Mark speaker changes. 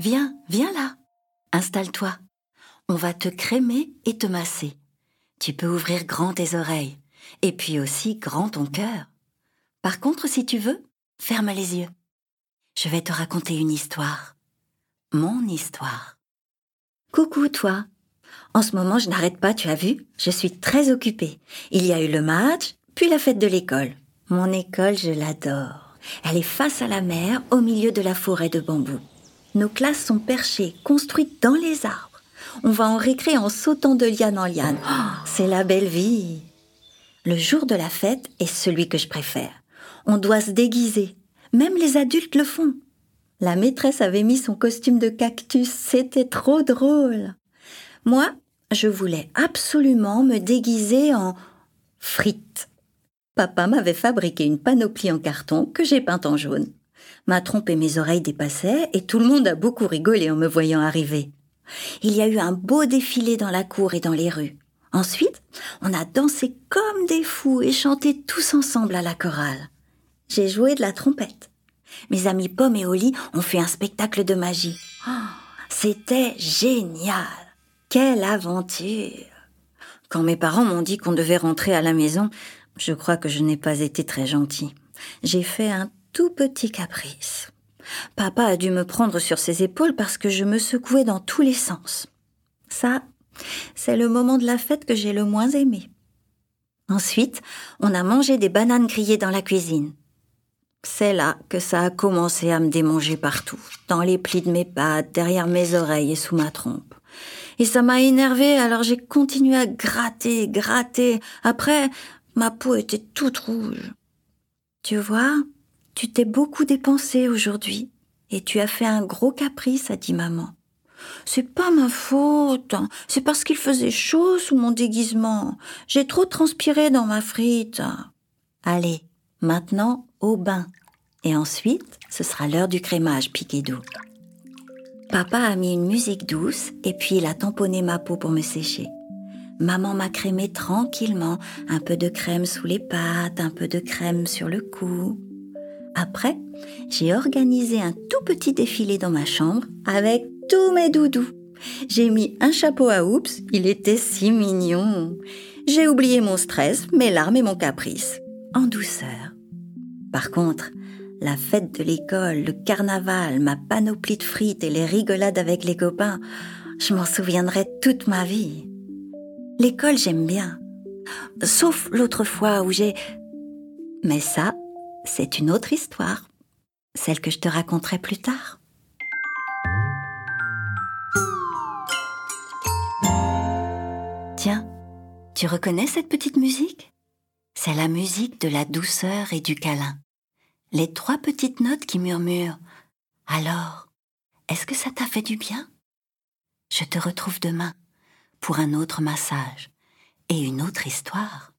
Speaker 1: Viens, viens là. Installe-toi. On va te crémer et te masser. Tu peux ouvrir grand tes oreilles et puis aussi grand ton cœur. Par contre, si tu veux, ferme les yeux. Je vais te raconter une histoire. Mon histoire. Coucou toi. En ce moment, je n'arrête pas, tu as vu Je suis très occupée. Il y a eu le match, puis la fête de l'école. Mon école, je l'adore. Elle est face à la mer, au milieu de la forêt de bambous. Nos classes sont perchées, construites dans les arbres. On va en récré en sautant de liane en liane. Oh, c'est la belle vie. Le jour de la fête est celui que je préfère. On doit se déguiser. Même les adultes le font. La maîtresse avait mis son costume de cactus. C'était trop drôle. Moi, je voulais absolument me déguiser en frites. Papa m'avait fabriqué une panoplie en carton que j'ai peinte en jaune. Ma trompe et mes oreilles dépassaient et tout le monde a beaucoup rigolé en me voyant arriver. Il y a eu un beau défilé dans la cour et dans les rues. Ensuite, on a dansé comme des fous et chanté tous ensemble à la chorale. J'ai joué de la trompette. Mes amis Pomme et Oli ont fait un spectacle de magie. Oh, c'était génial. Quelle aventure. Quand mes parents m'ont dit qu'on devait rentrer à la maison, je crois que je n'ai pas été très gentil. J'ai fait un tout petit caprice. Papa a dû me prendre sur ses épaules parce que je me secouais dans tous les sens. Ça, c'est le moment de la fête que j'ai le moins aimé. Ensuite, on a mangé des bananes grillées dans la cuisine. C'est là que ça a commencé à me démanger partout, dans les plis de mes pattes, derrière mes oreilles et sous ma trompe. Et ça m'a énervé, alors j'ai continué à gratter, gratter. Après, ma peau était toute rouge. Tu vois, tu t'es beaucoup dépensé aujourd'hui, et tu as fait un gros caprice, a dit maman. C'est pas ma faute. C'est parce qu'il faisait chaud sous mon déguisement. J'ai trop transpiré dans ma frite. Allez, maintenant au bain. Et ensuite, ce sera l'heure du crémage piqué doux. Papa a mis une musique douce et puis il a tamponné ma peau pour me sécher. Maman m'a crémé tranquillement, un peu de crème sous les pattes, un peu de crème sur le cou. Après, j'ai organisé un tout petit défilé dans ma chambre avec tous mes doudous. J'ai mis un chapeau à oups, il était si mignon. J'ai oublié mon stress, mes larmes et mon caprice, en douceur. Par contre, la fête de l'école, le carnaval, ma panoplie de frites et les rigolades avec les copains, je m'en souviendrai toute ma vie. L'école, j'aime bien. Sauf l'autre fois où j'ai... Mais ça, c'est une autre histoire. Celle que je te raconterai plus tard. Tiens, tu reconnais cette petite musique? C'est la musique de la douceur et du câlin. Les trois petites notes qui murmurent. Alors, est-ce que ça t'a fait du bien? Je te retrouve demain pour un autre massage et une autre histoire.